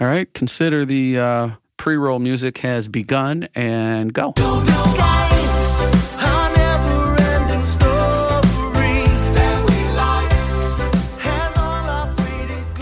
All right, consider the uh, pre roll music has begun and go.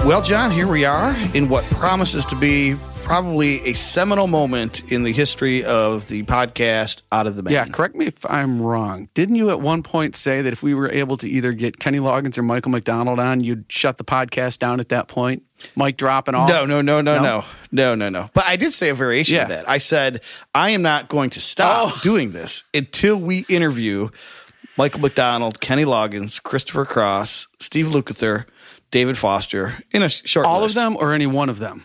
Well, John, here we are in what promises to be probably a seminal moment in the history of the podcast Out of the Man. Yeah, correct me if I'm wrong. Didn't you at one point say that if we were able to either get Kenny Loggins or Michael McDonald on, you'd shut the podcast down at that point? Mike dropping off? No, no, no, no, no, no, no, no. But I did say a variation Yeah. of that. I said I am not going to stop Oh. doing this until we interview Michael McDonald, Kenny Loggins, Christopher Cross, Steve Lukather, David Foster in a short All list. of them or any one of them?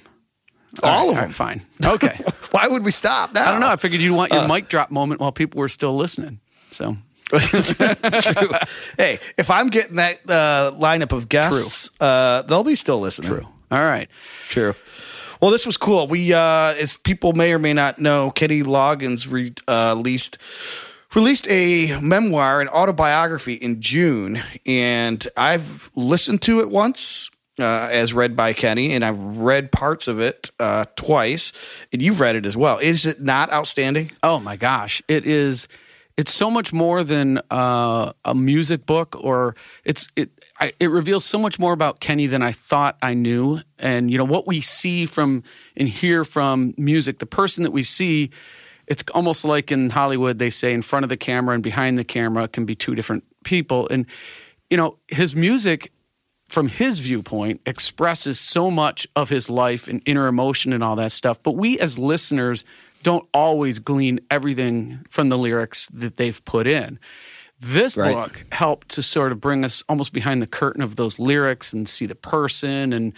All right, of them. right, fine. Okay. Why would we stop now? I don't know. I figured you'd want Uh. your mic drop moment while people were still listening. So True. Hey, if I'm getting that uh, lineup of guests, uh, they'll be still listening. true. All right. True. Well, this was cool. We, uh, as people may or may not know, Kenny Loggins re- uh, released released a memoir, an autobiography in June, and I've listened to it once. Uh, as read by Kenny, and I've read parts of it uh, twice, and you've read it as well. Is it not outstanding? Oh my gosh, it is. It's so much more than uh, a music book, or it's it. I, it reveals so much more about Kenny than I thought I knew. And you know what we see from and hear from music, the person that we see, it's almost like in Hollywood they say in front of the camera and behind the camera can be two different people. And you know his music from his viewpoint expresses so much of his life and inner emotion and all that stuff but we as listeners don't always glean everything from the lyrics that they've put in this Right. book helped to sort of bring us almost behind the curtain of those lyrics and see the person and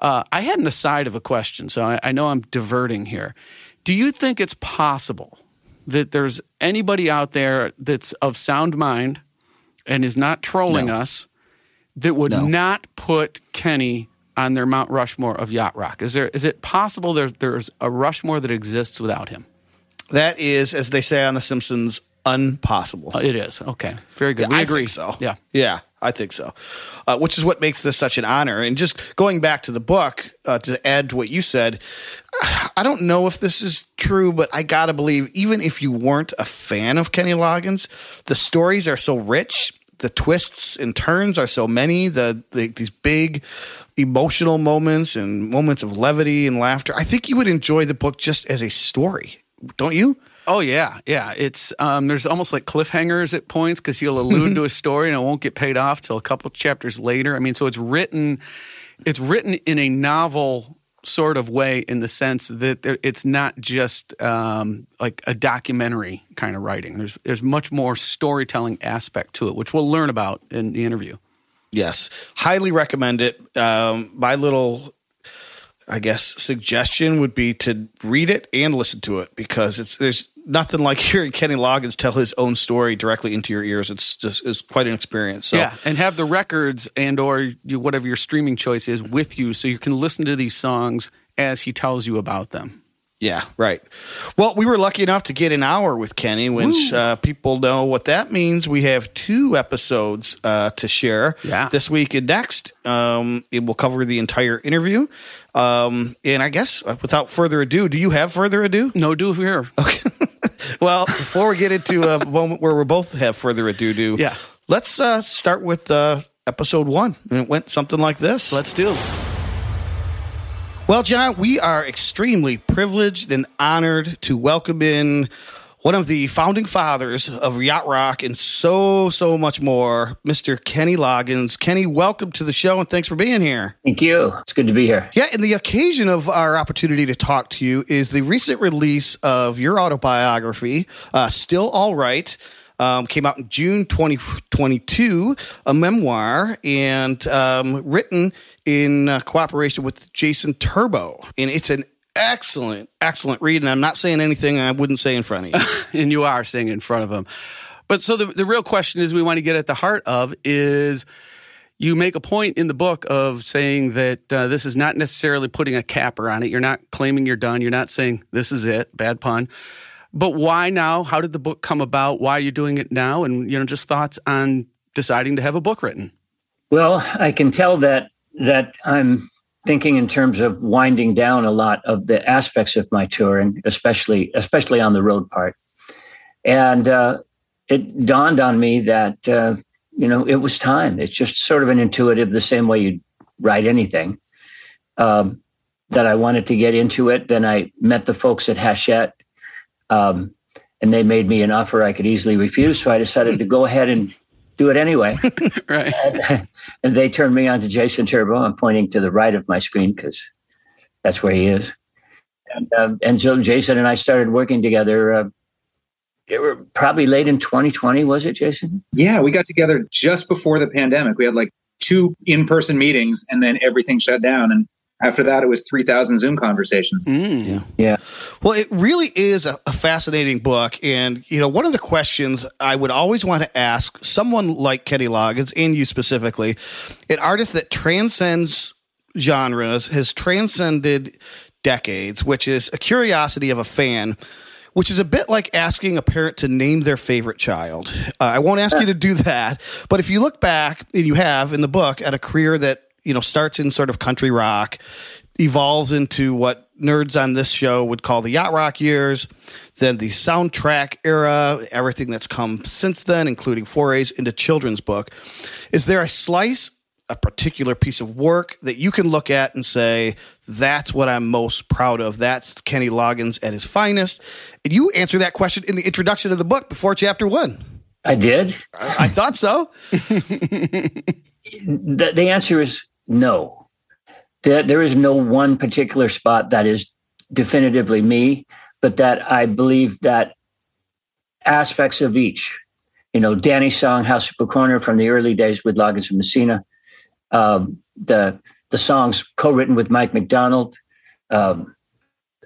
uh, i had an aside of a question so I, I know i'm diverting here do you think it's possible that there's anybody out there that's of sound mind and is not trolling No. us that would No. not put Kenny on their Mount Rushmore of yacht rock? Is there is it possible there, there's a Rushmore that exists without him? That is, as they say on The Simpsons, unpossible. Uh, It is. Okay. Very good. Yeah, we I agree. think so. Yeah. Yeah, I think so. Uh, which is what makes this such an honor. And just going back to the book, uh, to add to what you said, I don't know if this is true, but I gotta believe, even if you weren't a fan of Kenny Loggins, the stories are so rich. The twists and turns are so many. The, the these big emotional moments and moments of levity and laughter. I think you would enjoy the book just as a story, don't you? Oh yeah, yeah. It's um, there's almost like cliffhangers at points because he'll allude to a story and it won't get paid off till a couple chapters later. I mean, so it's written, it's written in a novel sort of way in the sense that there, it's not just um, like a documentary kind of writing. There's there's much more storytelling aspect to it, which we'll learn about in the interview. Yes, highly recommend it. Um, my little, I guess, suggestion would be to read it and listen to it because it's there's nothing like hearing Kenny Loggins tell his own story directly into your ears. It's just it's quite an experience. So yeah, and have the records and or you, whatever your streaming choice is with you, so you can listen to these songs as he tells you about them. Yeah, right. Well, we were lucky enough to get an hour with Kenny, which uh, people know what that means. We have two episodes uh, to share Yeah. this week and next. Um, it will cover the entire interview. Um, and I guess uh, without further ado, do you have further ado? No do here. Okay. well, before we get into a moment where we both have further ado, do Yeah. let's uh, start with uh, episode one, and it went something like this. Let's do. Well, John, we are extremely privileged and honored to welcome in one of the founding fathers of yacht rock and so so much more, Mr. Kenny Loggins. Kenny, welcome to the show and thanks for being here. Thank you. It's good to be here. Yeah, and the occasion of our opportunity to talk to you is the recent release of your autobiography, uh, Still All Right. Um, came out in June 2022, a memoir, and um, written in uh, cooperation with Jason Turbow. And it's an excellent, excellent read. And I'm not saying anything I wouldn't say in front of you. and you are singing in front of him. But so the, the real question is we want to get at the heart of is you make a point in the book of saying that uh, this is not necessarily putting a capper on it. You're not claiming you're done. You're not saying this is it, bad pun. But why now? How did the book come about? Why are you doing it now? And you know, just thoughts on deciding to have a book written. Well, I can tell that that I'm thinking in terms of winding down a lot of the aspects of my touring, especially especially on the road part. And uh, it dawned on me that uh, you know it was time. It's just sort of an intuitive, the same way you write anything. Um, that I wanted to get into it. Then I met the folks at Hachette, um, and they made me an offer I could easily refuse. So I decided to go ahead and do it anyway. right. And, and, they turned me on to Jason Turbow. I'm pointing to the right of my screen because that's where he is. And, um, and so Jason and I started working together. Uh, it were probably late in 2020, was it, Jason? Yeah, we got together just before the pandemic. We had like two in-person meetings, and then everything shut down. And after that, it was 3,000 Zoom conversations. Mm. Yeah. yeah. Well, it really is a, a, fascinating book. And, you know, one of the questions I would always want to ask someone like Kenny Loggins, and you specifically, an artist that transcends genres, has transcended decades, which is a curiosity of a fan which is a bit like asking a parent to name their favorite child. Uh, I won't ask you to do that, but if you look back, and you have in the book, at a career that you know starts in sort of country rock, evolves into what nerds on this show would call the yacht rock years, then the soundtrack era, everything that's come since then, including forays into children's book. Is there a slice, a particular piece of work that you can look at and say, that's what I'm most proud of? That's Kenny Loggins at his finest. And you answer that question in the introduction of the book before chapter one. I did. I thought so. the, the answer is no. There, there is no one particular spot that is definitively me, but that I believe that aspects of each, you know, Danny's song House at Pooh Corner from the early days with Loggins and Messina, um, the the songs co-written with Mike McDonald um,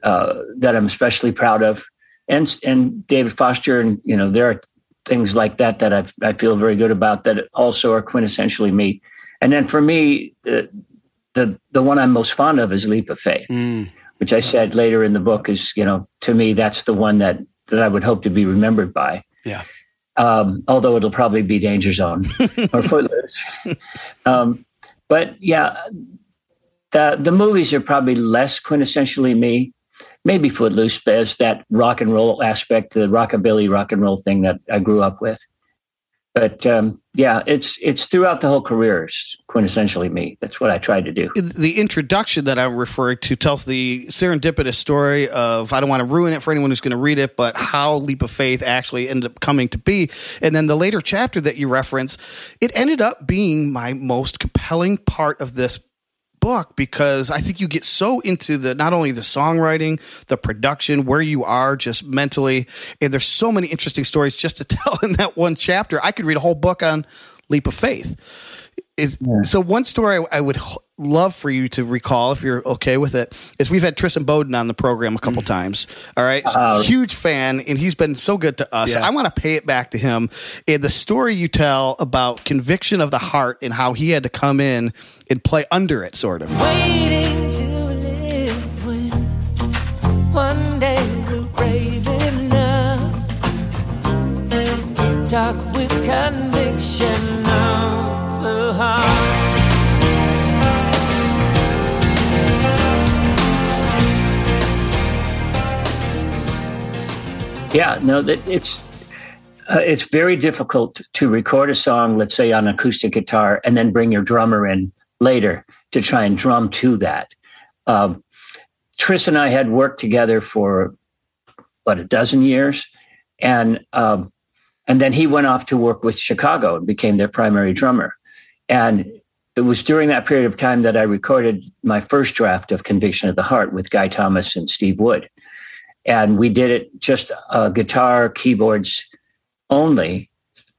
uh, that I'm especially proud of, and and David Foster, and you know, there are things like that that I I feel very good about that also are quintessentially me. And then for me, the the, the one I'm most fond of is Leap of Faith, mm. which I said later in the book is, you know, to me that's the one that that I would hope to be remembered by. Yeah. Um, although it'll probably be Danger Zone or Footloose. um, but yeah, the the movies are probably less quintessentially me. Maybe Footloose as that rock and roll aspect, the rockabilly rock and roll thing that I grew up with but um, yeah, it's it's throughout the whole career. It's quintessentially me. That's what I tried to do. The introduction that I'm referring to tells the serendipitous story of I don't want to ruin it for anyone who's going to read it, but how Leap of Faith actually ended up coming to be. And then the later chapter that you reference, it ended up being my most compelling part of this book because I think you get so into the not only the songwriting, the production, where you are just mentally, and there's so many interesting stories just to tell in that one chapter. I could read a whole book on Leap of Faith. Yeah. So one story I, I would love for you to recall, if you're okay with it, is we've had Tris Imboden on the program a couple mm. times. All right, uh, huge fan, and he's been so good to us. Yeah. I want to pay it back to him. And the story you tell about conviction of the heart and how he had to come in and play under it, sort of. Waiting to live when one day we're brave enough to talk with conviction of the heart. Yeah, no, that it's uh, it's very difficult to record a song, let's say on acoustic guitar, and then bring your drummer in later to try and drum to that. Um, Tris and I had worked together for what a dozen years, and um, and then he went off to work with Chicago and became their primary drummer. And it was during that period of time that I recorded my first draft of Conviction of the Heart with Guy Thomas and Steve Wood and we did it just uh, guitar, keyboards only,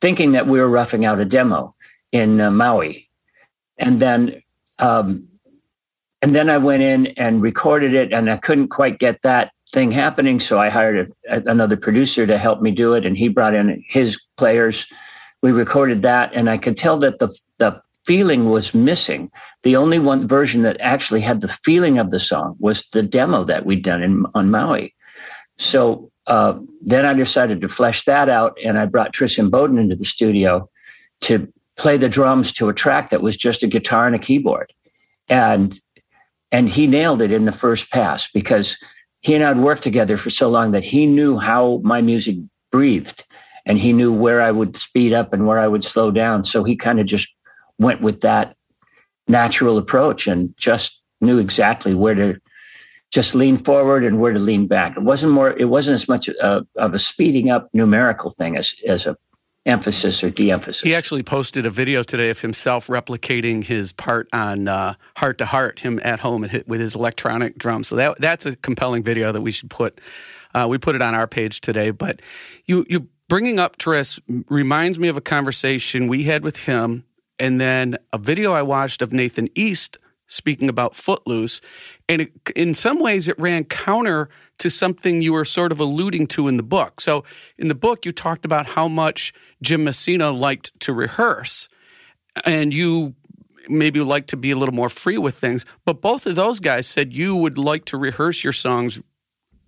thinking that we were roughing out a demo in uh, Maui, and then um, and then I went in and recorded it, and I couldn't quite get that thing happening, so I hired a, another producer to help me do it, and he brought in his players. We recorded that, and I could tell that the the feeling was missing. The only one version that actually had the feeling of the song was the demo that we'd done in, on Maui. So uh, then I decided to flesh that out, and I brought Tris Imboden into the studio to play the drums to a track that was just a guitar and a keyboard. And and he nailed it in the first pass because he and I'd worked together for so long that he knew how my music breathed and he knew where I would speed up and where I would slow down. So he kind of just went with that natural approach and just knew exactly where to just lean forward and where to lean back. It wasn't more. It wasn't as much a, of a speeding up numerical thing as as a emphasis or de-emphasis. He actually posted a video today of himself replicating his part on uh, Heart to Heart, him at home with his electronic drum. So that that's a compelling video that we should put. Uh, we put it on our page today. But you you bringing up Tris reminds me of a conversation we had with him, and then a video I watched of Nathan East speaking about Footloose. And it, in some ways, it ran counter to something you were sort of alluding to in the book. So, in the book, you talked about how much Jim Messina liked to rehearse, and you maybe like to be a little more free with things. But both of those guys said you would like to rehearse your songs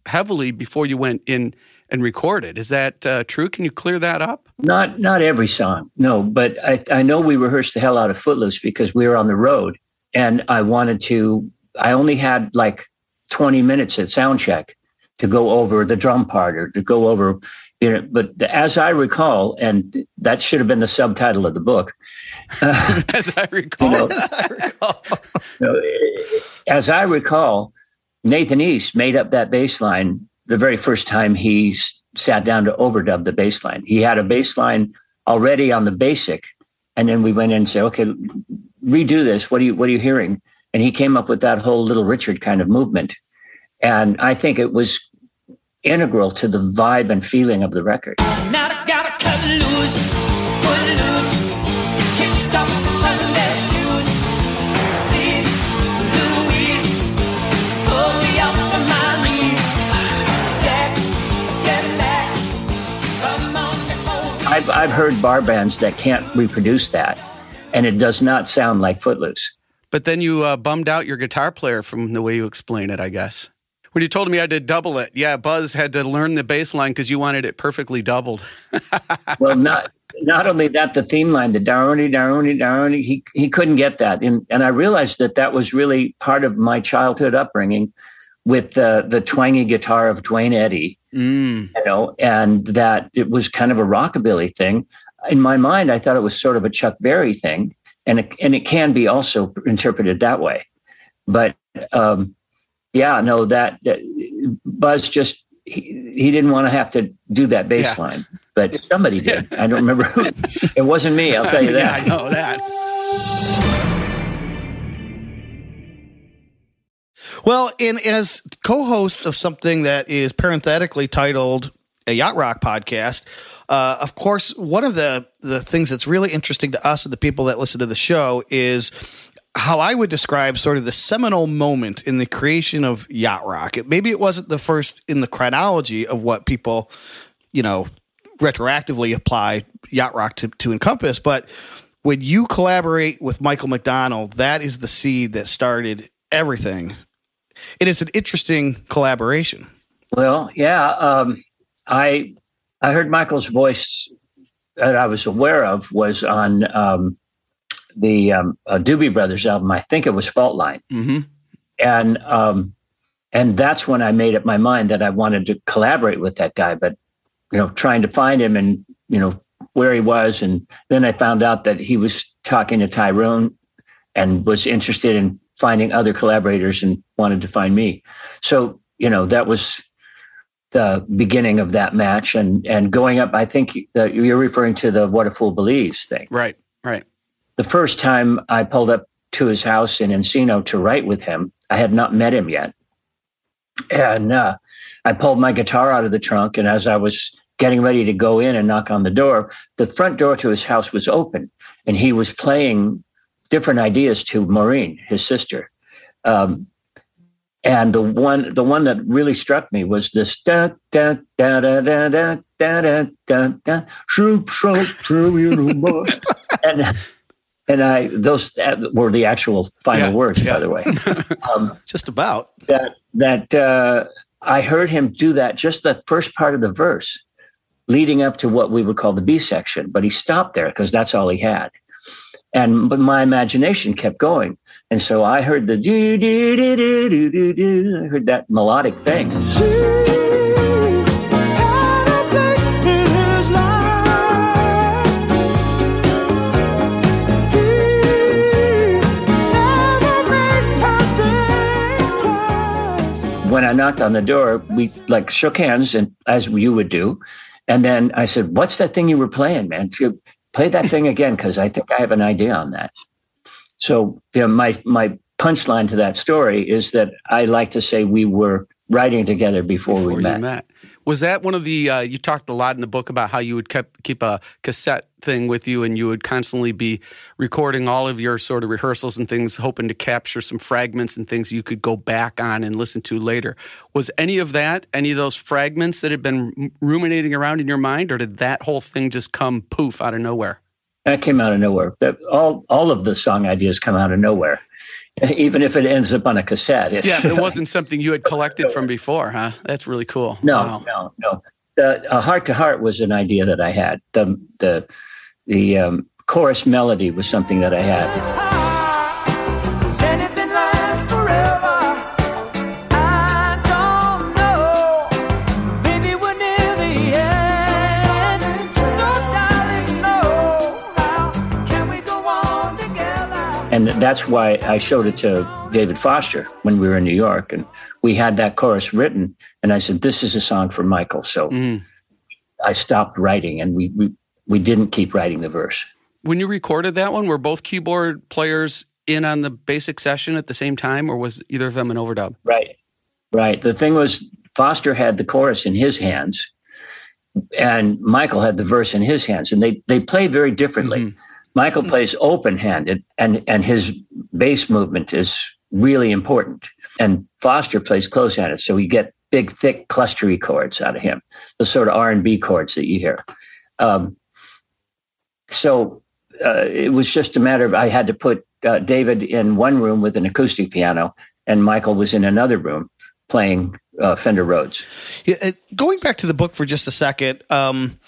heavily before you went in and recorded. Is that uh, true? Can you clear that up? Not not every song, no. But I, I know we rehearsed the hell out of Footloose because we were on the road, and I wanted to. I only had like 20 minutes at sound check to go over the drum part or to go over you know but as i recall and that should have been the subtitle of the book. Uh, as i recall, you know, as, I recall. you know, as i recall nathan east made up that bass line the very first time he sat down to overdub the bass line he had a bass line already on the basic and then we went in and said okay redo this. What are you what are you hearing and he came up with that whole little richard kind of movement. And I think it was integral to the vibe and feeling of the record. I've, I've heard bar bands that can't reproduce that, and it does not sound like Footloose. But then you uh, bummed out your guitar player from the way you explain it, I guess when you told me I had to double it. Yeah, Buzz had to learn the bass line because you wanted it perfectly doubled. well, not not only that, the theme line, the darony, darony, darony, he he couldn't get that, and and I realized that that was really part of my childhood upbringing with the the twangy guitar of Duane Eddy, mm. you know, and that it was kind of a rockabilly thing. In my mind, I thought it was sort of a Chuck Berry thing, and it, and it can be also interpreted that way, but. Um, yeah, no, that, that Buzz just he, he didn't want to have to do that bass yeah. but somebody did. I don't remember who. It wasn't me. I'll tell you that. yeah, I know that. Well, in as co-hosts of something that is parenthetically titled a yacht rock podcast, uh, of course, one of the the things that's really interesting to us and the people that listen to the show is how I would describe sort of the seminal moment in the creation of yacht rock. It, maybe it wasn't the first in the chronology of what people, you know, retroactively apply yacht rock to, to encompass, but when you collaborate with Michael McDonald, that is the seed that started everything. It is an interesting collaboration. Well, yeah, um, I I heard Michael's voice that I was aware of was on um, the um, uh, Doobie Brothers album. I think it was Fault Line, mm-hmm. and um, and that's when I made up my mind that I wanted to collaborate with that guy. But you know, trying to find him and you know where he was, and then I found out that he was talking to Tyrone and was interested in finding other collaborators and wanted to find me. So you know that was the beginning of that match and and going up. I think that you're referring to the "What a Fool Believes" thing, right? Right the first time I pulled up to his house in Encino to write with him, I had not met him yet. And uh, I pulled my guitar out of the trunk. And as I was getting ready to go in and knock on the door, the front door to his house was open. And he was playing different ideas to Maureen, his sister. Um, and the one, the one that really struck me was this da da da da da da da da da da and and I those were the actual final yeah, words, yeah. by the way. Um, just about that. That uh, I heard him do that just the first part of the verse, leading up to what we would call the B section. But he stopped there because that's all he had. And but my imagination kept going, And so I heard the do do do do do do do. I heard that melodic thing. When I knocked on the door, we like shook hands and as you would do. And then I said, What's that thing you were playing, man? Play that thing again, because I think I have an idea on that. So you know, my my punchline to that story is that I like to say we were writing together before, before we met. met. Was that one of the? Uh, you talked a lot in the book about how you would keep keep a cassette thing with you, and you would constantly be recording all of your sort of rehearsals and things, hoping to capture some fragments and things you could go back on and listen to later. Was any of that, any of those fragments that had been ruminating around in your mind, or did that whole thing just come poof out of nowhere? That came out of nowhere. That all all of the song ideas come out of nowhere even if it ends up on a cassette. yeah, it wasn't something you had collected from before, huh? That's really cool. No, wow. no, no. The, a heart to heart was an idea that I had. The the the um, chorus melody was something that I had. And that's why I showed it to David Foster when we were in New York. And we had that chorus written. And I said, This is a song for Michael. So mm. I stopped writing and we, we, we didn't keep writing the verse. When you recorded that one, were both keyboard players in on the basic session at the same time, or was either of them an overdub? Right. Right. The thing was, Foster had the chorus in his hands and Michael had the verse in his hands, and they, they play very differently. Mm-hmm. Michael hmm. plays open handed and, and his bass movement is really important. And Foster plays close handed. So you get big, thick, clustery chords out of him, the sort of R&B chords that you hear. Um, so uh, it was just a matter of I had to put uh, David in one room with an acoustic piano, and Michael was in another room playing uh, Fender Rhodes. Yeah, going back to the book for just a second, um,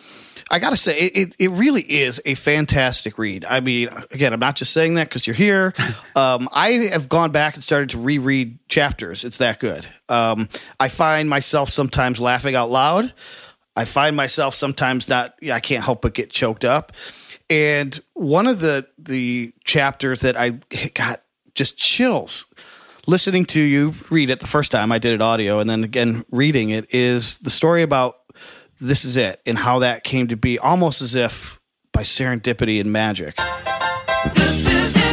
I got to say, it, it really is a fantastic read. I mean, again, I'm not just saying that because you're here. Um, I have gone back and started to reread chapters. It's that good. Um, I find myself sometimes laughing out loud. I find myself sometimes not, I can't help but get choked up. And one of the the chapters that I got just chills listening to you read it the first time I did it audio and then again reading it is the story about this is it and how that came to be almost as if by serendipity and magic. This is it.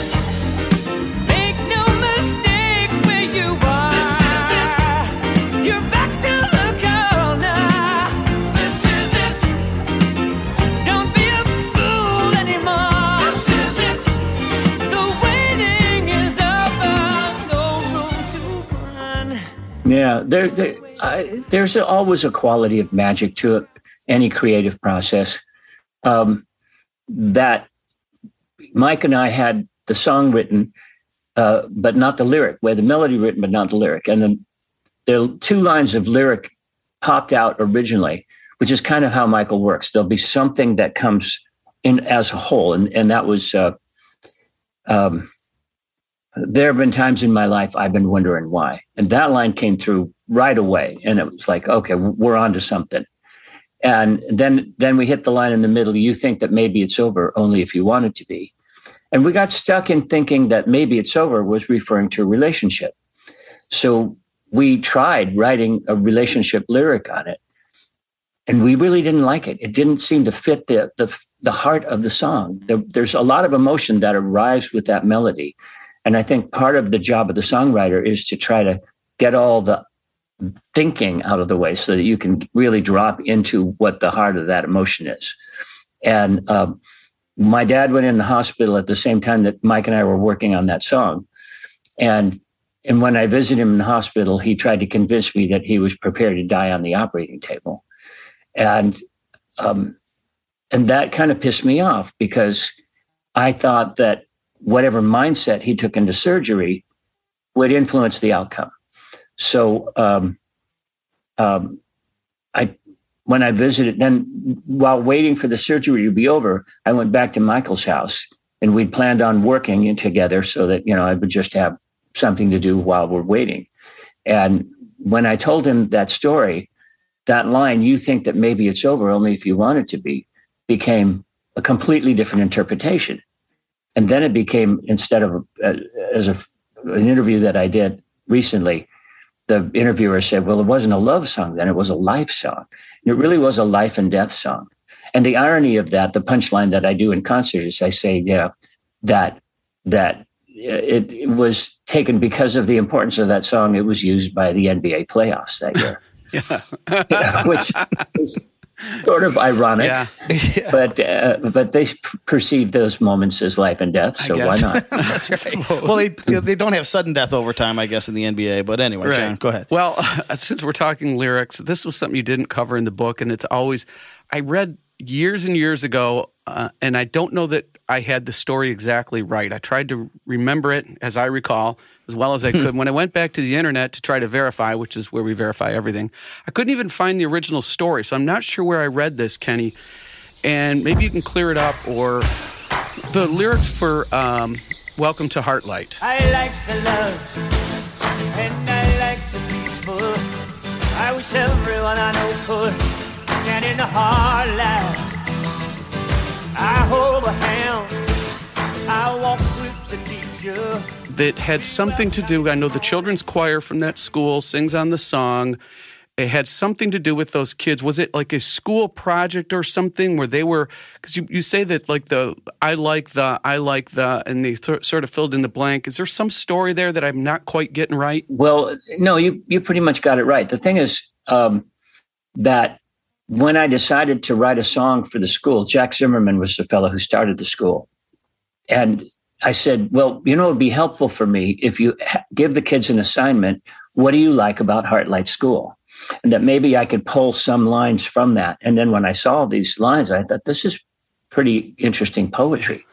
Yeah, there, there there's always a quality of magic to it, any creative process. Um, that Mike and I had the song written, uh, but not the lyric, where the melody written, but not the lyric. And then the two lines of lyric popped out originally, which is kind of how Michael works. There'll be something that comes in as a whole. And, and that was, uh, um, there have been times in my life I've been wondering why. And that line came through right away. And it was like, okay, we're on to something. And then then we hit the line in the middle. You think that maybe it's over only if you want it to be. And we got stuck in thinking that maybe it's over was referring to a relationship. So we tried writing a relationship lyric on it. And we really didn't like it. It didn't seem to fit the the, the heart of the song. There, there's a lot of emotion that arrives with that melody. And I think part of the job of the songwriter is to try to get all the thinking out of the way so that you can really drop into what the heart of that emotion is. And um, my dad went in the hospital at the same time that Mike and I were working on that song. And and when I visited him in the hospital, he tried to convince me that he was prepared to die on the operating table. And um, and that kind of pissed me off because I thought that whatever mindset he took into surgery would influence the outcome. So um, um, I when I visited, then while waiting for the surgery to be over, I went back to Michael's house and we'd planned on working together so that you know I would just have something to do while we're waiting. And when I told him that story, that line, "You think that maybe it's over only if you want it to be," became a completely different interpretation. And then it became instead of uh, as a, an interview that I did recently, the interviewer said, "Well, it wasn't a love song then; it was a life song. it really was a life and death song." And the irony of that, the punchline that I do in concert is I say, yeah, that that it, it, was taken because of the importance of that song. It was used by the NBA playoffs that year, yeah. which is sort of ironic. Yeah. But uh, but they perceive those moments as life and death, so why not? That's right. well, they they don't have sudden death overtime, I guess, in the NBA. But anyway, right. John, go ahead. Well, uh, since we're talking lyrics, this was something you didn't cover in the book, and it's always I read years and years ago, uh, and I don't know that I had the story exactly right. I tried to remember it as I recall as well as I could. when I went back to the internet to try to verify, which is where we verify everything, I couldn't even find the original story. So I'm not sure where I read this, Kenny. And maybe you can clear it up or the lyrics for um, Welcome to Heartlight. I like the love and I like the peaceful. I wish everyone I know could and in the heartland. I hold a hand, I walk with the teacher. That had something to do, I know the children's choir from that school sings on the song. It had something to do with those kids. Was it like a school project or something where they were? Because you, you say that like the I like the I like the, and they th- sort of filled in the blank. Is there some story there that I'm not quite getting right? Well, no, you you pretty much got it right. The thing is um, that when I decided to write a song for the school, Jack Zimmerman was the fellow who started the school. And I said, well, you know, it'd be helpful for me if you give the kids an assignment. What do you like about Heartlight School? And that maybe I could pull some lines from that. And then when I saw these lines, I thought this is pretty interesting poetry.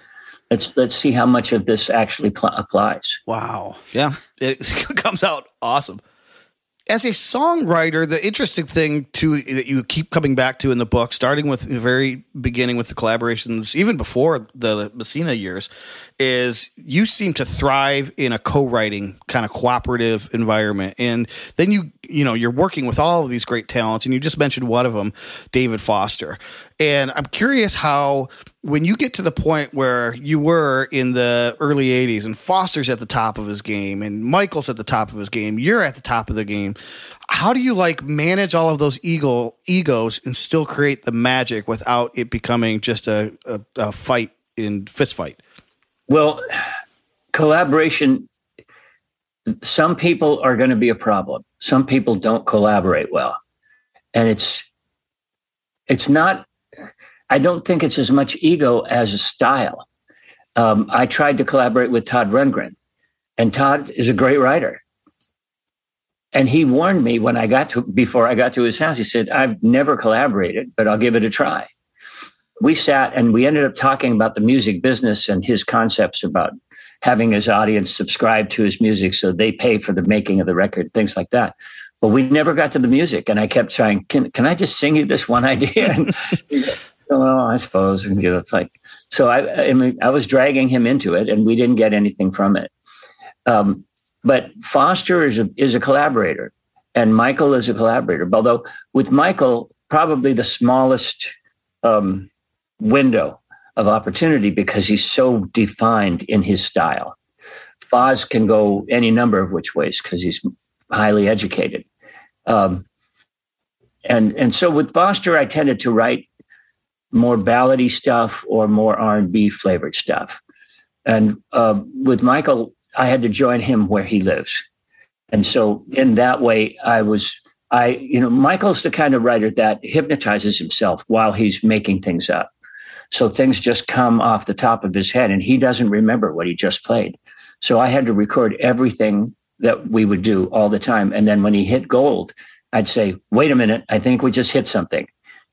Let's let's see how much of this actually pl- applies. Wow. Yeah, it comes out awesome as a songwriter, the interesting thing too that you keep coming back to in the book, starting with the very beginning with the collaborations, even before the Messina years, is you seem to thrive in a co-writing kind of cooperative environment, and then you you know you're working with all of these great talents, and you just mentioned one of them, David Foster, and I'm curious how when you get to the point where you were in the early 80s and Foster's at the top of his game and Michael's at the top of his game, you're at the top of the game. How do you like manage all of those ego egos and still create the magic without it becoming just a, a, a fight in fist fight? Well, collaboration some people are going to be a problem. Some people don't collaborate well. And it's it's not I don't think it's as much ego as a style. Um, I tried to collaborate with Todd Rundgren, and Todd is a great writer. And he warned me when I got to before I got to his house. He said, "I've never collaborated, but I'll give it a try." We sat and we ended up talking about the music business and his concepts about having his audience subscribe to his music so they pay for the making of the record, things like that. But we never got to the music, and I kept trying. Can can I just sing you this one idea? Well, I suppose. And, it's like, so I, I, mean, I was dragging him into it and we didn't get anything from it. Um, but Foster is a, is a collaborator and Michael is a collaborator. Although with Michael, probably the smallest um, window of opportunity because he's so defined in his style. Foz can go any number of which ways because he's highly educated. Um, and and so with Foster, I tended to write more ballady stuff or more R&B flavored stuff. And uh, with Michael, I had to join him where he lives. And so in that way, I was, I, you know, Michael's the kind of writer that hypnotizes himself while he's making things up. So things just come off the top of his head and he doesn't remember what he just played. So I had to record everything that we would do all the time. And then when he hit gold, I'd say, wait a minute, I think we just hit something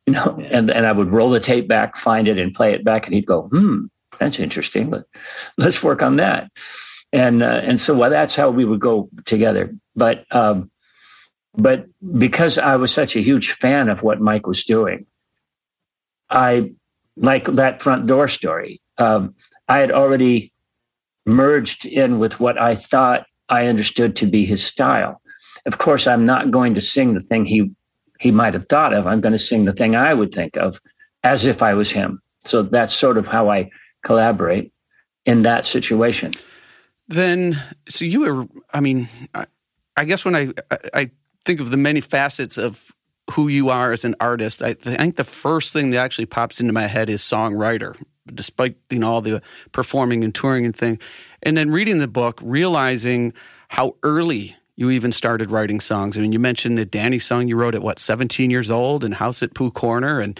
you know, and, and I would roll the tape back, find it and play it back. And he'd go, hmm, that's interesting. But let's work on that. And, uh, and so well, that's how we would go together. But, um, but because I was such a huge fan of what Mike was doing, I like that front door story. Um, I had already merged in with what I thought I understood to be his style. Of course, I'm not going to sing the thing he he might have thought of. I'm going to sing the thing I would think of as if I was him. So that's sort of how I collaborate in that situation. Then, so you were, I mean, I, I guess when I, I think of the many facets of who you are as an artist, I think the first thing that actually pops into my head is songwriter, despite, you know, all the performing and touring and thing. And then reading the book, realizing how early you even started writing songs. I mean, you mentioned the Danny song you wrote at what, 17 years old and House at Pooh Corner. And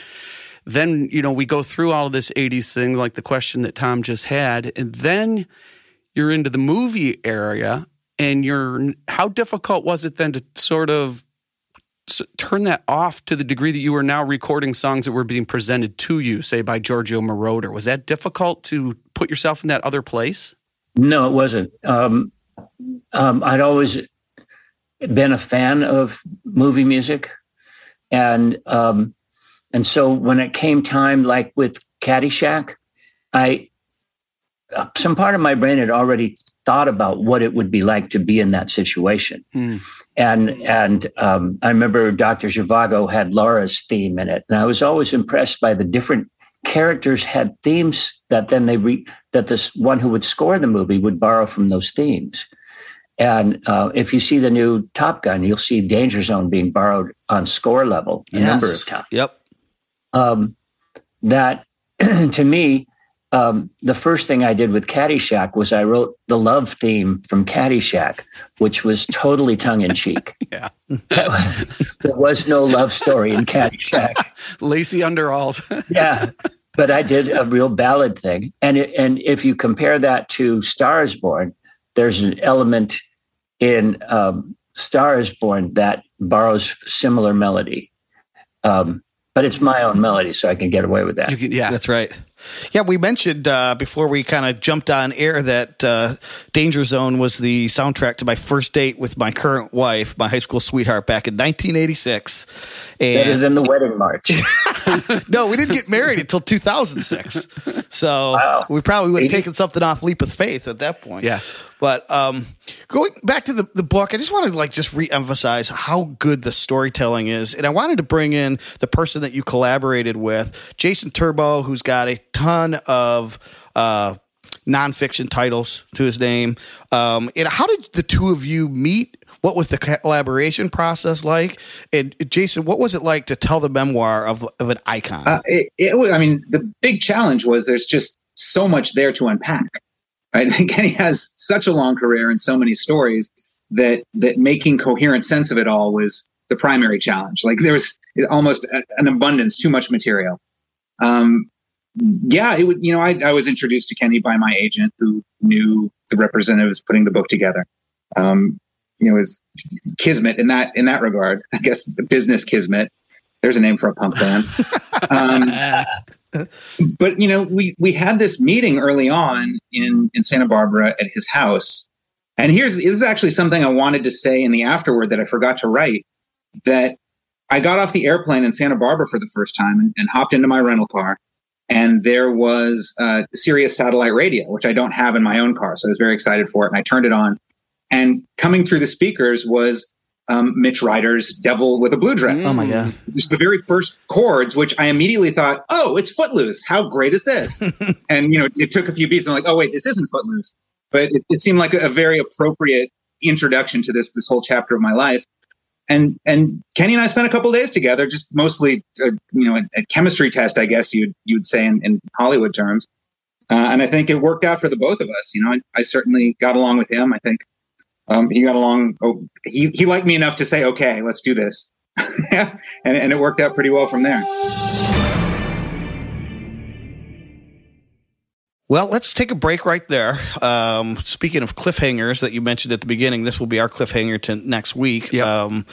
then, you know, we go through all of this 80s thing, like the question that Tom just had. And then you're into the movie area and you're, how difficult was it then to sort of turn that off to the degree that you were now recording songs that were being presented to you, say by Giorgio Moroder? Was that difficult to put yourself in that other place? No, it wasn't. Um, um, I'd always been a fan of movie music, and um, and so when it came time, like with Caddyshack, I some part of my brain had already thought about what it would be like to be in that situation, mm. and and um, I remember Dr. Zhivago had Laura's theme in it, and I was always impressed by the different characters had themes that then they re- that this one who would score the movie would borrow from those themes. And uh, if you see the new Top Gun, you'll see Danger Zone being borrowed on score level a yes. number of times. Yep. Um, that to me, um, the first thing I did with Caddyshack was I wrote the love theme from Caddyshack, which was totally tongue in cheek. yeah. there was no love story in Caddyshack. Lacy underalls. yeah. But I did a real ballad thing. And, it, and if you compare that to Stars Born, there's an element in um, Star is Born that borrows similar melody. Um, but it's my own melody, so I can get away with that. Can, yeah, that's right. Yeah, we mentioned uh, before we kind of jumped on air that uh, Danger Zone was the soundtrack to my first date with my current wife, my high school sweetheart, back in 1986. And Better than the wedding march. no, we didn't get married until 2006. So wow. we probably would have taken something off Leap of Faith at that point. Yes. But um, going back to the, the book, I just wanted to like just reemphasize how good the storytelling is. And I wanted to bring in the person that you collaborated with, Jason Turbow, who's got a ton of uh, nonfiction titles to his name. Um, and how did the two of you meet? What was the collaboration process like? And Jason, what was it like to tell the memoir of, of an icon? Uh, it, it, I mean, the big challenge was there's just so much there to unpack. Right? Kenny has such a long career and so many stories that that making coherent sense of it all was the primary challenge. Like there was almost an abundance, too much material. Um, yeah, it would. You know, I, I was introduced to Kenny by my agent, who knew the representatives putting the book together. Um, you know, it was kismet in that in that regard. I guess the business kismet. There's a name for a punk band. um, but you know, we we had this meeting early on in in Santa Barbara at his house, and here's this is actually something I wanted to say in the afterward that I forgot to write. That I got off the airplane in Santa Barbara for the first time and, and hopped into my rental car and there was uh, Sirius satellite radio, which I don't have in my own car. So I was very excited for it. And I turned it on. And coming through the speakers was um, Mitch Ryder's Devil with a Blue Dress. Oh my God. Just the very first chords, which I immediately thought, oh, it's Footloose. How great is this? and, you know, it took a few beats. I'm like, oh, wait, this isn't Footloose. But it, it seemed like a, a very appropriate introduction to this, this whole chapter of my life and and Kenny and I spent a couple days together, just mostly, uh, you know, a, a, chemistry test, I guess you'd you'd say in, in Hollywood terms. Uh, and I think it worked out for the both of us. You know, I, I certainly got along with him. I think um, he got along. Oh, he he liked me enough to say, "Okay, let's do this," and and it worked out pretty well from there. Well, let's take a break right there. Um, speaking of cliffhangers that you mentioned at the beginning, this will be our cliffhanger to next week. Yep. Um,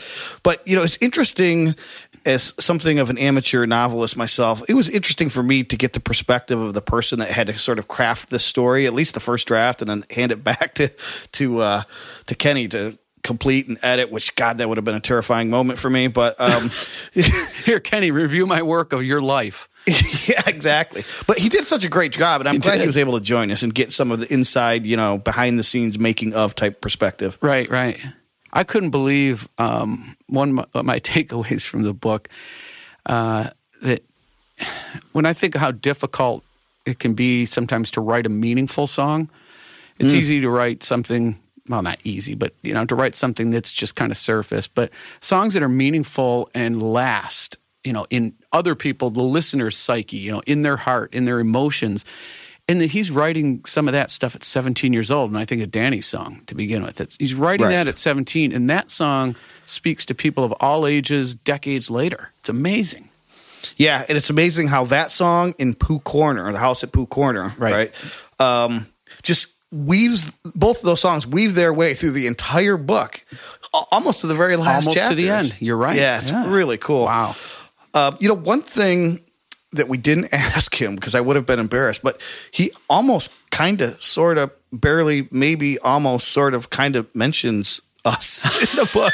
but you know, it's interesting as something of an amateur novelist myself. It was interesting for me to get the perspective of the person that had to sort of craft this story, at least the first draft, and then hand it back to to uh, to Kenny to complete and edit. Which God, that would have been a terrifying moment for me. But um, Here, Kenny, review my work of your life. yeah, exactly. But he did such a great job, and I'm He glad did. he was able to join us and get some of the inside, you know, behind the scenes making of type perspective. Right, right. I couldn't believe um, one of my takeaways from the book uh, that when I think of how difficult it can be sometimes to write a meaningful song, it's easy to write something. Well, not easy, but you know, to write something that's just kind of surface. But songs that are meaningful and last, you know, in other people, the listener's psyche, you know, in their heart, in their emotions. And that he's writing some of that stuff at 17 years old. And I think a danny song to begin with. It's, he's writing Right. that at 17. And that song speaks to people of all ages, decades later. It's amazing. Yeah, and it's amazing how that song in Pooh Corner, the house at Pooh Corner, Right. right, um, just weaves both of those songs weave their way through the entire book, almost to the very last Almost to the end. You're right. Yeah, it's Yeah. really cool. Wow. Uh, you know, one thing that we didn't ask him because I would have been embarrassed, but he almost kind of, sort of, barely, maybe almost, sort of, kind of mentions us in the book.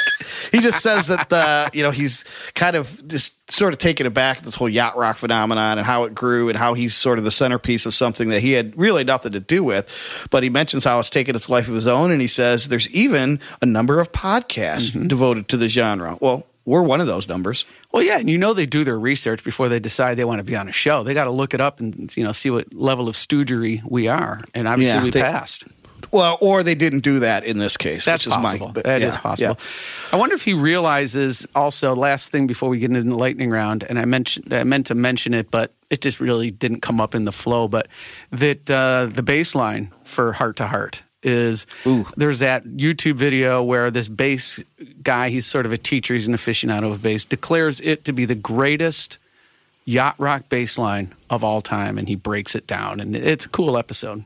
he just says that uh, you know he's kind of just sort of taken aback at this whole yacht rock phenomenon and how it grew and how he's sort of the centerpiece of something that he had really nothing to do with. But he mentions how it's taken its life of his own, and he says there's even a number of podcasts devoted to the genre. Well, we're one of those numbers. Well, yeah, and you know they do their research before they decide they want to be on a show. They got to look it up and you know see what level of stoogery we are, and obviously Yeah, we they- passed. Well, or they didn't do that in this case. That's which is possible. My, but That is yeah, possible. yeah. I wonder if he realizes also. Last thing before we get into the lightning round, and I mentioned I meant to mention it, but it just really didn't come up in the flow. But that uh, the baseline for Heart to Heart is there's that YouTube video where this bass guy, he's sort of a teacher, he's an aficionado of bass, declares it to be the greatest yacht rock bass line of all time, and he breaks it down, and it's a cool episode.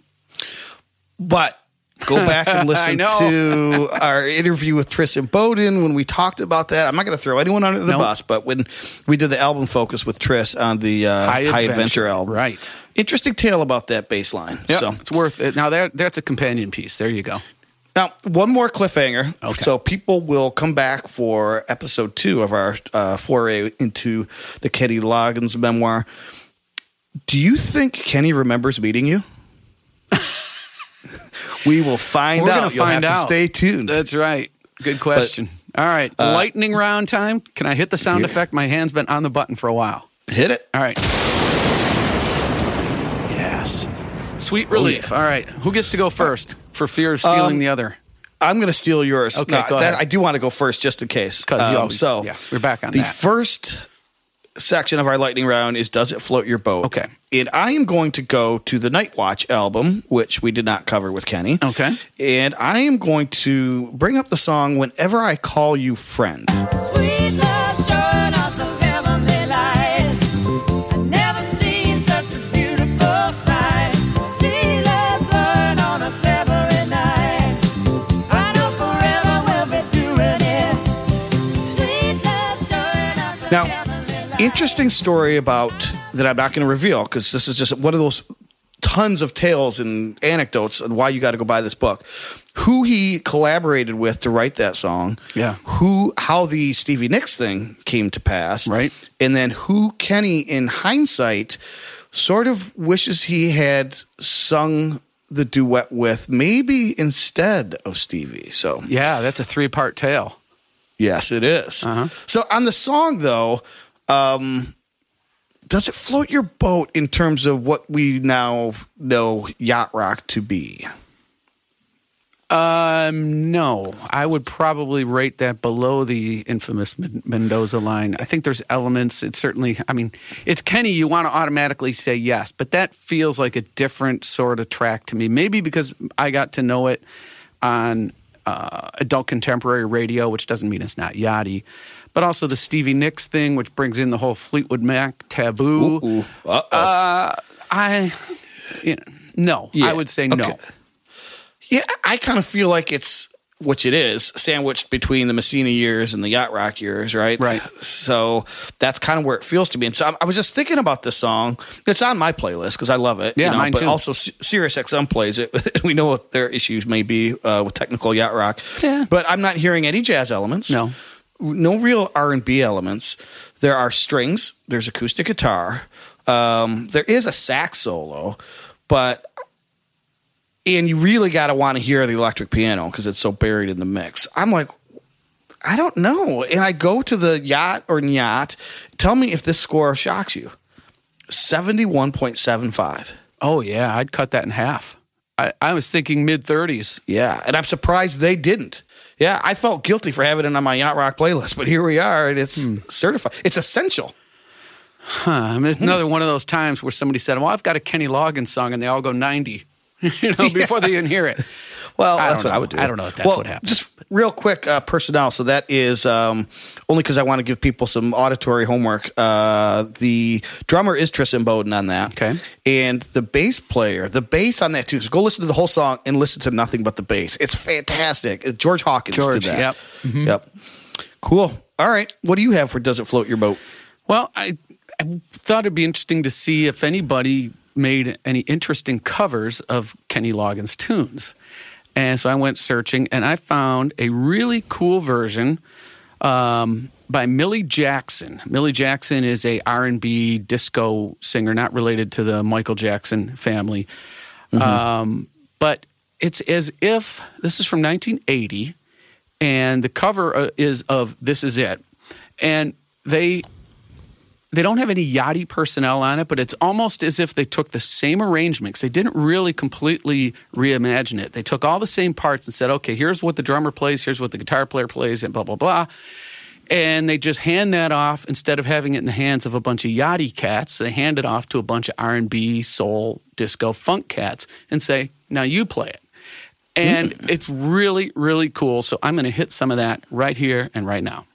But go back and listen to our interview with Tris Imboden when we talked about that. I'm not going to throw anyone under the Nope. bus, but when we did the album focus with Tris on the uh, High, Adventure. album, right? Interesting tale about that bass line. Yeah, So it's worth it. Now that that's a companion piece. There you go. now one more cliffhanger. Okay. So people will come back for episode two of our uh, foray into the Kenny Loggins memoir. Do you think Kenny remembers meeting you? we will find We're out. You'll find have out. to stay tuned. That's right. Good question. All right, lightning round time. Can I hit the sound yeah. effect? My hand's been on the button for a while. Hit it. All right. Yes. Sweet relief. All right. Who gets to go first for fear of stealing Um, the other? I'm going to steal yours. Okay, go that- ahead. I do want to go first, just in case. Um, always- so yeah, we're back on the that. first section of our lightning round is "Does it float your boat?" Okay. and I am going to go to the Night Watch album, which we did not cover with Kenny. Okay. and I am going to bring up the song "Whenever I Call You Friend." Interesting story about that I'm not going to reveal because this is just one of those tons of tales and anecdotes on why you got to go buy this book. Who he collaborated with to write that song, Yeah. Who, how the Stevie Nicks thing came to pass, Right. And then who Kenny, in hindsight, sort of wishes he had sung the duet with, maybe instead of Stevie. So Yeah, that's a three part tale. Yes, it is. Uh-huh. So on the song, though, um, does it float your boat in terms of what we now know yacht rock to be? Um, no, I would probably rate that below the infamous Mendoza line. I think there's elements. It's certainly, I mean, it's Kenny. You want to automatically say yes, but that feels like a different sort of track to me. Maybe because I got to know it on uh, adult contemporary radio, which doesn't mean it's not yachty. But also the Stevie Nicks thing, which brings in the whole Fleetwood Mac taboo. Ooh, uh-oh. Uh, I, you know, no, Yeah, I would say no. yeah, I kind of feel like it's which it is, sandwiched between the Messina years and the Yacht Rock years, right? Right. So that's kind of where it feels to me. And so I, was just thinking about this song. It's on my playlist because I love it. Yeah, mine but too. also Sirius XM plays it. we know what their issues may be uh, with technical Yacht Rock. Yeah. But I'm not hearing any jazz elements. No. No real R and B elements. There are strings. There's acoustic guitar. Um, there is a sax solo, but and you really got to want to hear the electric piano because it's so buried in the mix. I'm like, I don't know. And I go to the yacht or Nyacht. Tell me if this score shocks you. 71.75. Oh yeah, I'd cut that in half. I, I was thinking mid thirties. Yeah. And I'm surprised they didn't. Yeah. I felt guilty for having it on my Yacht Rock playlist, but here we are and it's hmm. certified. It's essential. Huh. I mean, it's another one of those times where somebody said, "Well, I've got a Kenny Loggins song," and they all go ninety. you know, before they even hear it. Well, I that's what I would do. I don't know if that's Well, what happens. Just real quick, uh, personnel. So that is um, only because I want to give people some auditory homework. Uh, the drummer is Tris Imboden on that. Okay. And the bass player, the bass on that too. So go listen to the whole song and listen to nothing but the bass. It's fantastic. Uh, George Hawkins George, did that. yep. Mm-hmm. Yep. Cool. All right. What do you have for Does It Float Your Boat? Well, I, I thought it'd be interesting to see if anybody made any interesting covers of Kenny Loggins tunes. And so I went searching and I found a really cool version um, by Millie Jackson. Millie Jackson is a R&B disco singer, not related to the Michael Jackson family. Um, but it's as if this is from 1980 and the cover uh, is of This Is It. And they they don't have any yachty personnel on it, but it's almost as if they took the same arrangements. They didn't really completely reimagine it. They took all the same parts and said, okay, here's what the drummer plays, here's what the guitar player plays, and blah, blah, blah. And they just hand that off instead of having it in the hands of a bunch of yachty cats. They hand it off to a bunch of R&B, soul, disco, funk cats and say, now you play it. And mm. it's really, really cool. So I'm going to hit some of that right here and right now.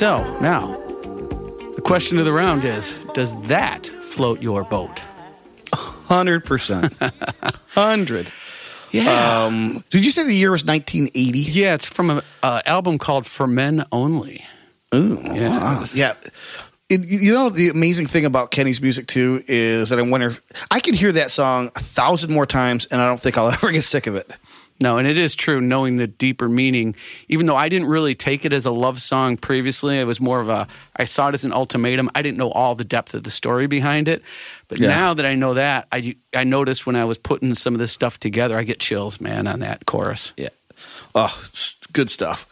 So now the question of the round is Does that float your boat? 100%. 100. Yeah. Um, did you say the year was 1980? yeah, it's from an uh, album called For Men Only. Ooh, Yeah. wow. yeah. It, you know the amazing thing about Kenny's music too is that I wonder if I could hear that song a thousand more times and I don't think I'll ever get sick of it. No, and it is true, knowing the deeper meaning, even though I didn't really take it as a love song previously, it was more of a, I saw it as an ultimatum. I didn't know all the depth of the story behind it. But Yeah. now that I know that, I, I noticed when I was putting some of this stuff together, I get chills, man, on that chorus. Yeah. Oh, good stuff.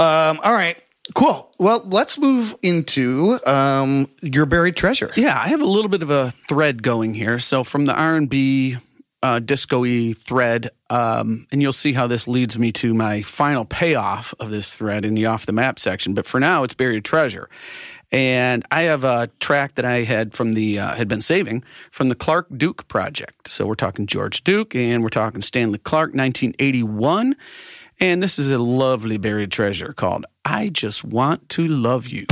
Um, all right. Cool. Well, let's move into um, your buried treasure. Yeah, I have a little bit of a thread going here. So from the R and B uh, disco-y thread, um, and you'll see how this leads me to my final payoff of this thread in the off the map section. But for now, it's buried treasure. And I have a track that I had from the uh, had been saving from the Clarke Duke project. So we're talking George Duke and we're talking Stanley Clarke, 1981. And this is a lovely buried treasure called "I Just Want to Love You."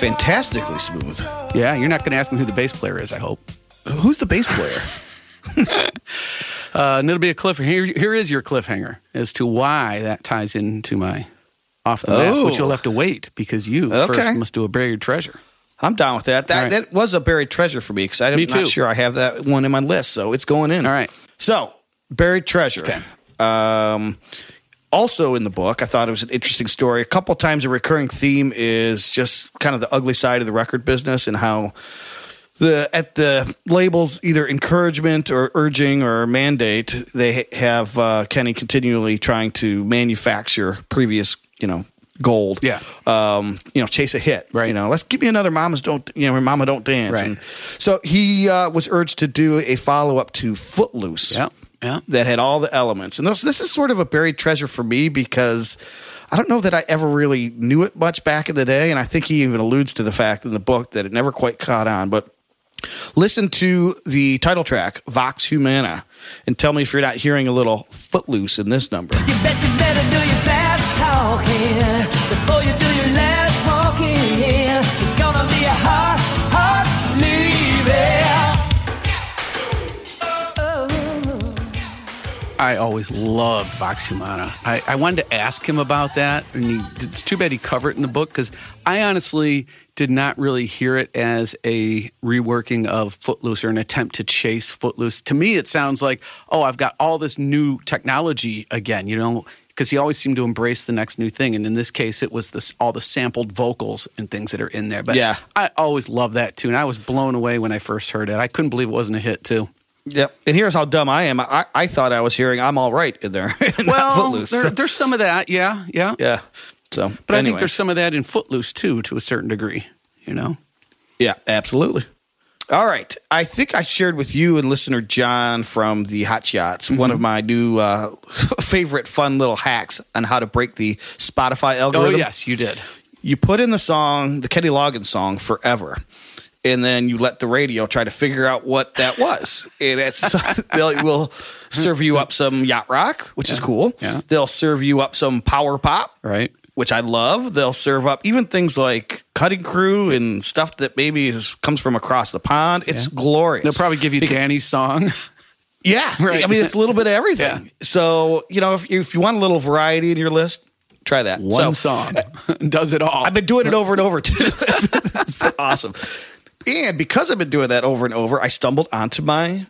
Fantastically smooth. Yeah, you're not going to ask me who the bass player is. I hope. Who's the bass player? Uh, and it'll be a cliffhanger. Here, here is your cliffhanger as to why that ties into my off the map, which Oh. you'll have to wait because you Okay. first must do a buried treasure. I'm down with that. That right. that was a buried treasure for me because I'm Me not sure I have that one in my list, so it's going in. All right. So buried treasure. Okay. Um, also in the book, I thought it was an interesting story. A couple times, a recurring theme is just kind of the ugly side of the record business and how the at the labels either encouragement or urging or mandate they have uh, Kenny continually trying to manufacture previous you know gold Yeah. um you know chase a hit Right. you know let's give me another mama's don't you know mama don't dance Right. and so he uh, was urged to do a follow up to Footloose Yeah. Yeah. that had all the elements. And this, this is sort of a buried treasure for me because I don't know that I ever really knew it much back in the day. And I think he even alludes to the fact in the book that it never quite caught on. But listen to the title track, Vox Humana, and tell me if you're not hearing a little footloose in this number. You I always loved Vox Humana. I, I wanted to ask him about that, and he, it's too bad he covered it in the book because I honestly did not really hear it as a reworking of Footloose or an attempt to chase Footloose. To me, it sounds like, oh, I've got all this new technology again, you know, because he always seemed to embrace the next new thing. And in this case, it was this, all the sampled vocals and things that are in there. But Yeah. I always loved that tune. I was blown away when I first heard it. I couldn't believe it wasn't a hit, too. Yep. And here's how dumb I am. I, I thought I was hearing I'm all right in there. Well, Footloose. there, there's some of that, yeah, yeah. yeah. So, But I anyway. think there's some of that in Footloose too, to a certain degree. You know, Yeah, absolutely. All right. I think I shared with you and listener John from the Hot Shots Mm-hmm. one of my new uh, favorite fun little hacks on how to break the Spotify algorithm. oh yes, you did. You put in the song, the Kenny Loggins song, Forever. And then you let the radio try to figure out what that was. And it's, they'll will serve you up some yacht rock, which is cool. Yeah. They'll serve you up some power pop, Right. which I love. They'll serve up even things like Cutting Crew and stuff that maybe is, comes from across the pond. It's glorious. They'll probably give you Danny's song. yeah, Right. I mean, it's a little bit of everything. Yeah. So you know, if you, if you want a little variety in your list, try that. One So, song does it all. I've been doing it over and over too. awesome. And because I've been doing that over and over, I stumbled onto my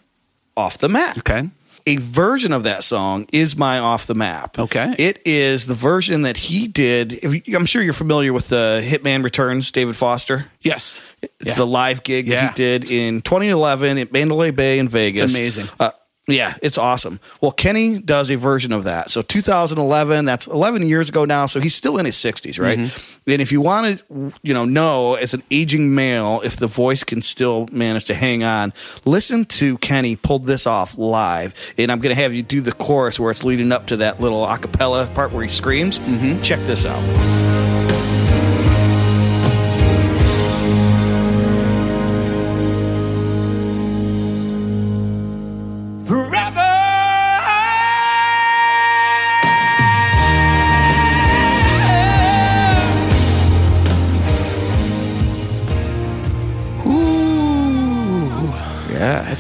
off the map. okay. A version of that song is my off the map. Okay. It is the version that he did. You, I'm sure you're familiar with the Hitman Returns, David Foster. Yes. Yeah. the live gig Yeah. that he did in 2011 at Mandalay Bay in Vegas. amazing. Uh, yeah, it's awesome. Well, Kenny does a version of that. So 2011, that's 11 years ago now. So he's still in his 60s, right? Mm-hmm. And if you want to, you know, know as an aging male if the voice can still manage to hang on, listen to Kenny pull this off live. And I'm going to have you do the chorus where it's leading up to that little acapella part where he screams. Mm-hmm. Check this out.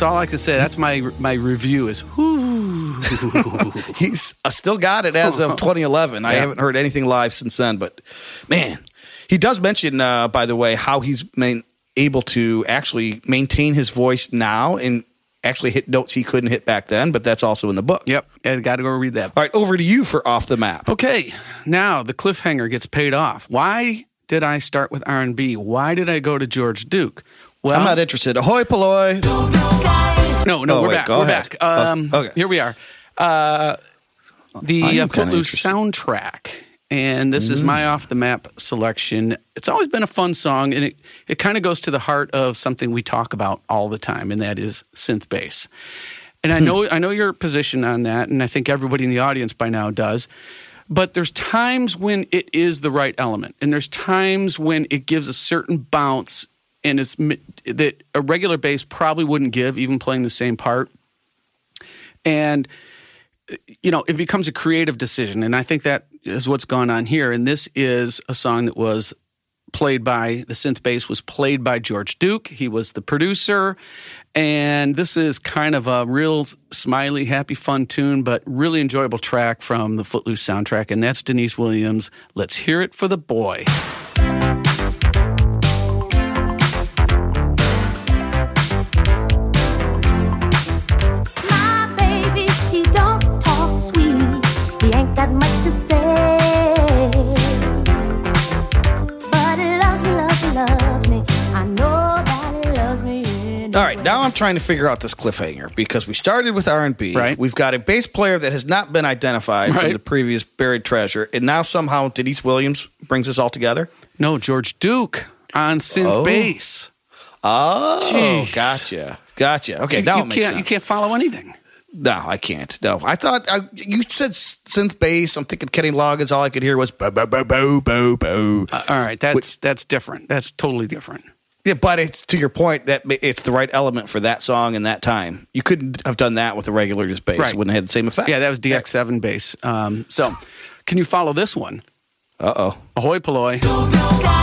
That's all I could say. That's my my review is whoo. He's I still got it as of 2011. I haven't heard anything live since then, but man, he does mention, uh, by the way, how he's main, able to actually maintain his voice now and actually hit notes he couldn't hit back then. But that's also in the book. yep. And got to go read that. All right, over to you for off the map. Okay, now the cliffhanger gets paid off. Why did I start with R and B? Why did I go to George Duke? Well, I'm not interested. Ahoy, polloi. No, no, Oh, we're wait, back. We're ahead. back. Um, Oh, okay. Here we are. Uh, the uh, Footloose soundtrack. And this is Mm. my off the map selection. It's always been a fun song, and it, it kind of goes to the heart of something we talk about all the time, and that is synth bass. And I Hmm. know I know your position on that, and I think everybody in the audience by now does. But there's times when it is the right element, and there's times when it gives a certain bounce, and it's that a regular bass probably wouldn't give, even playing the same part. And you know, it becomes a creative decision, and I think that is what's gone on here. And this is a song that was played by the synth bass was played by George Duke. He was the producer, and this is kind of a real smiley, happy, fun tune, but really enjoyable track from the Footloose soundtrack, and that's Deniece Williams. Let's hear it for the boy. Right, now I'm trying to figure out this cliffhanger because we started with R and B. Right. We've got a bass player that has not been identified from the previous buried treasure, and now somehow Deniece Williams brings us all together. No, George Duke on synth Oh. bass. Oh, Jeez. gotcha, gotcha. Okay, You, now you can't sense. you can't follow anything. No, I can't. No, I thought I, you said synth bass. I'm thinking Kenny Loggins. All I could hear was bo bo bo bo bo bo. Uh, all right, that's that's different. That's totally different. Yeah, but it's to your point that it's the right element for that song and that time. You couldn't have done that with a regular just bass. Right. It wouldn't have had the same effect. Yeah, that was DX7 bass. Um, so, can you follow this one? Uh oh. Ahoy polloi. Sky